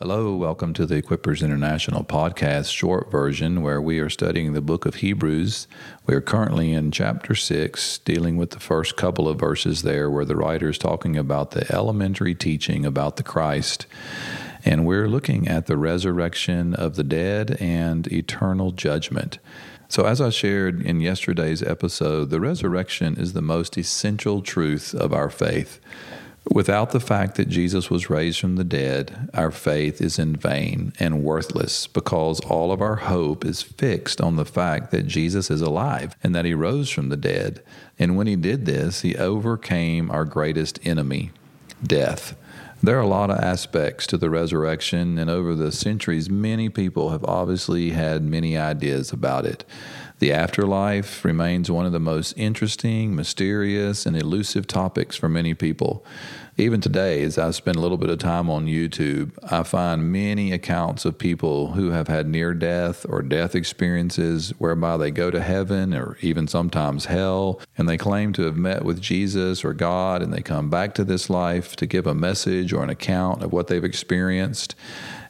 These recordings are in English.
Hello, welcome to the Equippers International podcast short version where we are studying the book of Hebrews. We are currently in chapter 6, dealing with the first couple of verses there where the writer is talking about the elementary teaching about the Christ. And we're looking at the resurrection of the dead and eternal judgment. So, as I shared in yesterday's episode, the resurrection is the most essential truth of our faith. Without the fact that Jesus was raised from the dead, our faith is in vain and worthless because all of our hope is fixed on the fact that Jesus is alive and that he rose from the dead. And when he did this, he overcame our greatest enemy, death. There are a lot of aspects to the resurrection, and over the centuries, many people have obviously had many ideas about it. The afterlife remains one of the most interesting, mysterious, and elusive topics for many people. Even today, as I spend a little bit of time on YouTube, I find many accounts of people who have had near death or death experiences whereby they go to heaven or even sometimes hell, and they claim to have met with Jesus or God, and they come back to this life to give a message or an account of what they've experienced.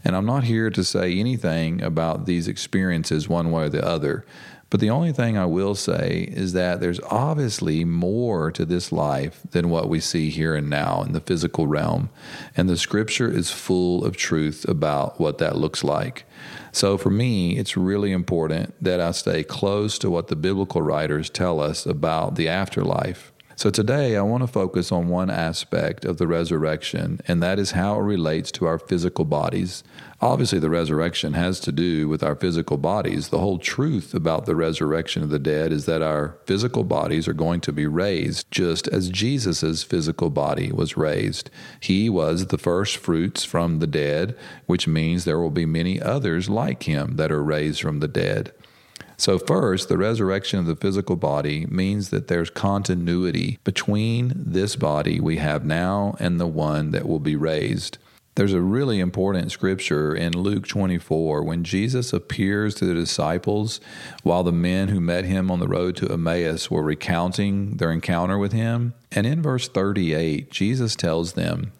And I'm not here to say anything about these experiences one way or the other. But the only thing I will say is that there's obviously more to this life than what we see here and now in the physical realm. And the scripture is full of truth about what that looks like. So for me, it's really important that I stay close to what the biblical writers tell us about the afterlife. So today I want to focus on one aspect of the resurrection, and that is how it relates to our physical bodies. Obviously, the resurrection has to do with our physical bodies. The whole truth about the resurrection of the dead is that our physical bodies are going to be raised just as Jesus' physical body was raised. He was the first fruits from the dead, which means there will be many others like him that are raised from the dead. So, first, the resurrection of the physical body means that there's continuity between this body we have now and the one that will be raised. There's a really important scripture in Luke 24 when Jesus appears to the disciples while the men who met him on the road to Emmaus were recounting their encounter with him. And in verse 38, Jesus tells them,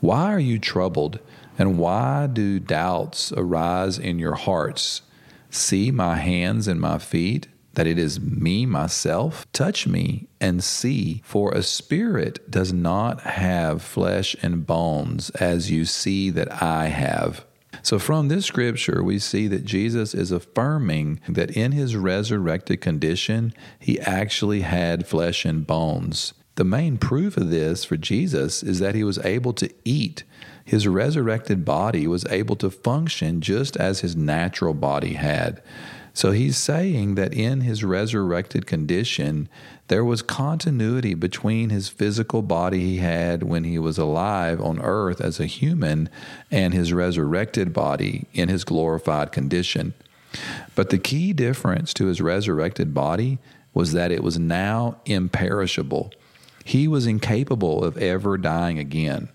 Why are you troubled? And why do doubts arise in your hearts? See my hands and my feet, that it is me myself? Touch me and see, for a spirit does not have flesh and bones as you see that I have. So, from this scripture, we see that Jesus is affirming that in his resurrected condition, he actually had flesh and bones. The main proof of this for Jesus is that he was able to eat. His resurrected body was able to function just as his natural body had. So he's saying that in his resurrected condition, there was continuity between his physical body he had when he was alive on earth as a human and his resurrected body in his glorified condition. But the key difference to his resurrected body was that it was now imperishable. He was incapable of ever dying again.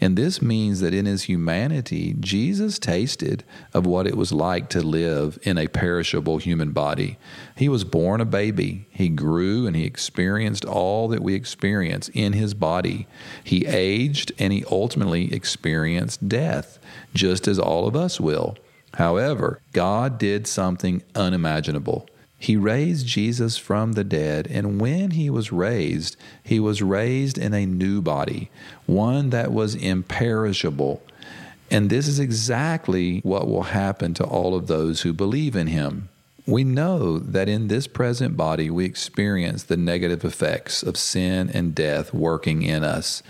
And this means that in his humanity, Jesus tasted of what it was like to live in a perishable human body. He was born a baby. He grew and he experienced all that we experience in his body. He aged and he ultimately experienced death, just as all of us will. However, God did something unimaginable. He raised Jesus from the dead, and when he was raised, he was raised in a new body, one that was imperishable. And this is exactly what will happen to all of those who believe in him. We know that in this present body we experience the negative effects of sin and death working in us.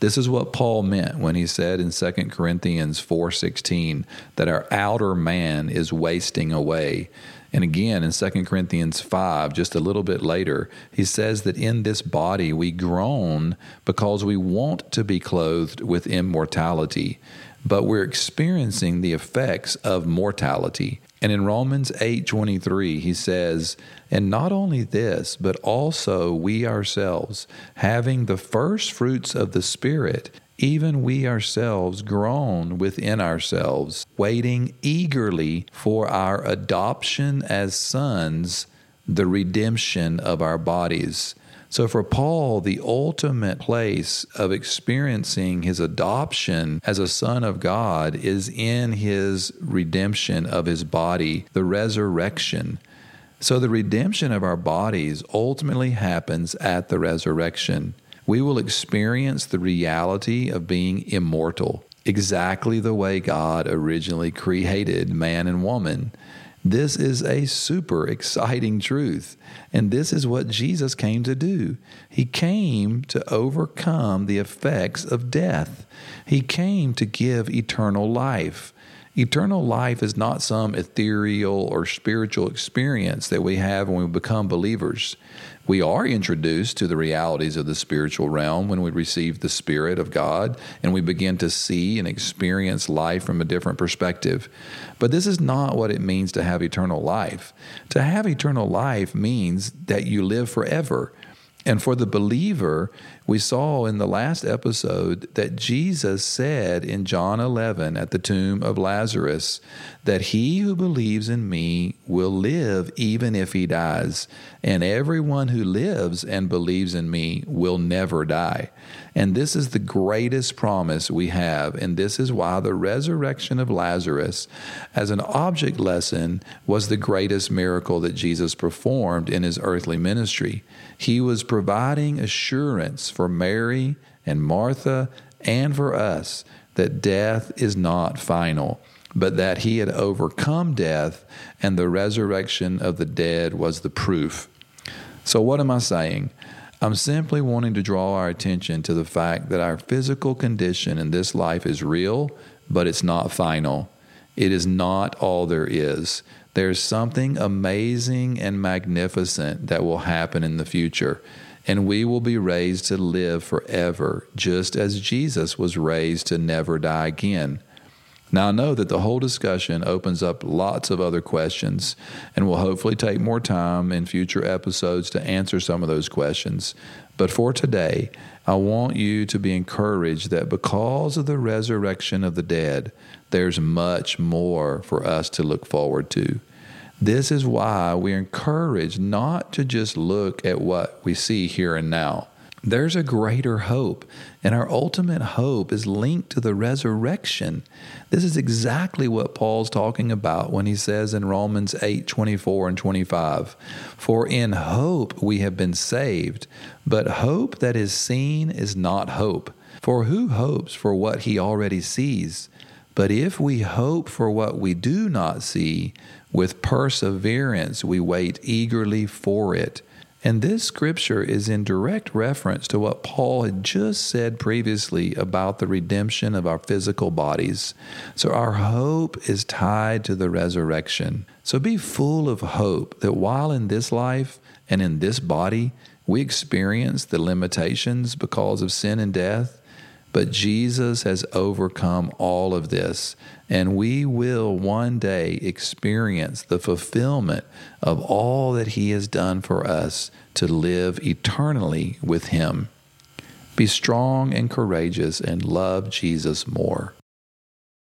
This is what Paul meant when he said in 2 Corinthians 4:16 that our outer man is wasting away. And again in 2 Corinthians 5 just a little bit later, he says that in this body we groan because we want to be clothed with immortality, but we're experiencing the effects of mortality. And in Romans 8:23 he says, "And not only this, but also we ourselves, having the first fruits of the spirit, even we ourselves groan within ourselves, waiting eagerly for our adoption as sons, the redemption of our bodies." So, for Paul, the ultimate place of experiencing his adoption as a son of God is in his redemption of his body, the resurrection. So, the redemption of our bodies ultimately happens at the resurrection. We will experience the reality of being immortal, exactly the way God originally created man and woman. This is a super exciting truth. And this is what Jesus came to do. He came to overcome the effects of death, He came to give eternal life. Eternal life is not some ethereal or spiritual experience that we have when we become believers. We are introduced to the realities of the spiritual realm when we receive the Spirit of God and we begin to see and experience life from a different perspective. But this is not what it means to have eternal life. To have eternal life means that you live forever. And for the believer, we saw in the last episode that Jesus said in John 11 at the tomb of Lazarus that he who believes in me will live even if he dies, and everyone who lives and believes in me will never die. And this is the greatest promise we have, and this is why the resurrection of Lazarus as an object lesson was the greatest miracle that Jesus performed in his earthly ministry. He was providing assurance for Mary and Martha and for us that death is not final, but that he had overcome death and the resurrection of the dead was the proof. So, what am I saying? I'm simply wanting to draw our attention to the fact that our physical condition in this life is real, but it's not final. It is not all there is. There's something amazing and magnificent that will happen in the future and we will be raised to live forever, just as Jesus was raised to never die again. Now, I know that the whole discussion opens up lots of other questions, and we'll hopefully take more time in future episodes to answer some of those questions. But for today, I want you to be encouraged that because of the resurrection of the dead, there's much more for us to look forward to. This is why we're encouraged not to just look at what we see here and now. There's a greater hope, and our ultimate hope is linked to the resurrection. This is exactly what Paul's talking about when he says in Romans 8 24 and 25 For in hope we have been saved, but hope that is seen is not hope. For who hopes for what he already sees? But if we hope for what we do not see, with perseverance, we wait eagerly for it. And this scripture is in direct reference to what Paul had just said previously about the redemption of our physical bodies. So our hope is tied to the resurrection. So be full of hope that while in this life and in this body we experience the limitations because of sin and death, but Jesus has overcome all of this, and we will one day experience the fulfillment of all that He has done for us to live eternally with Him. Be strong and courageous and love Jesus more.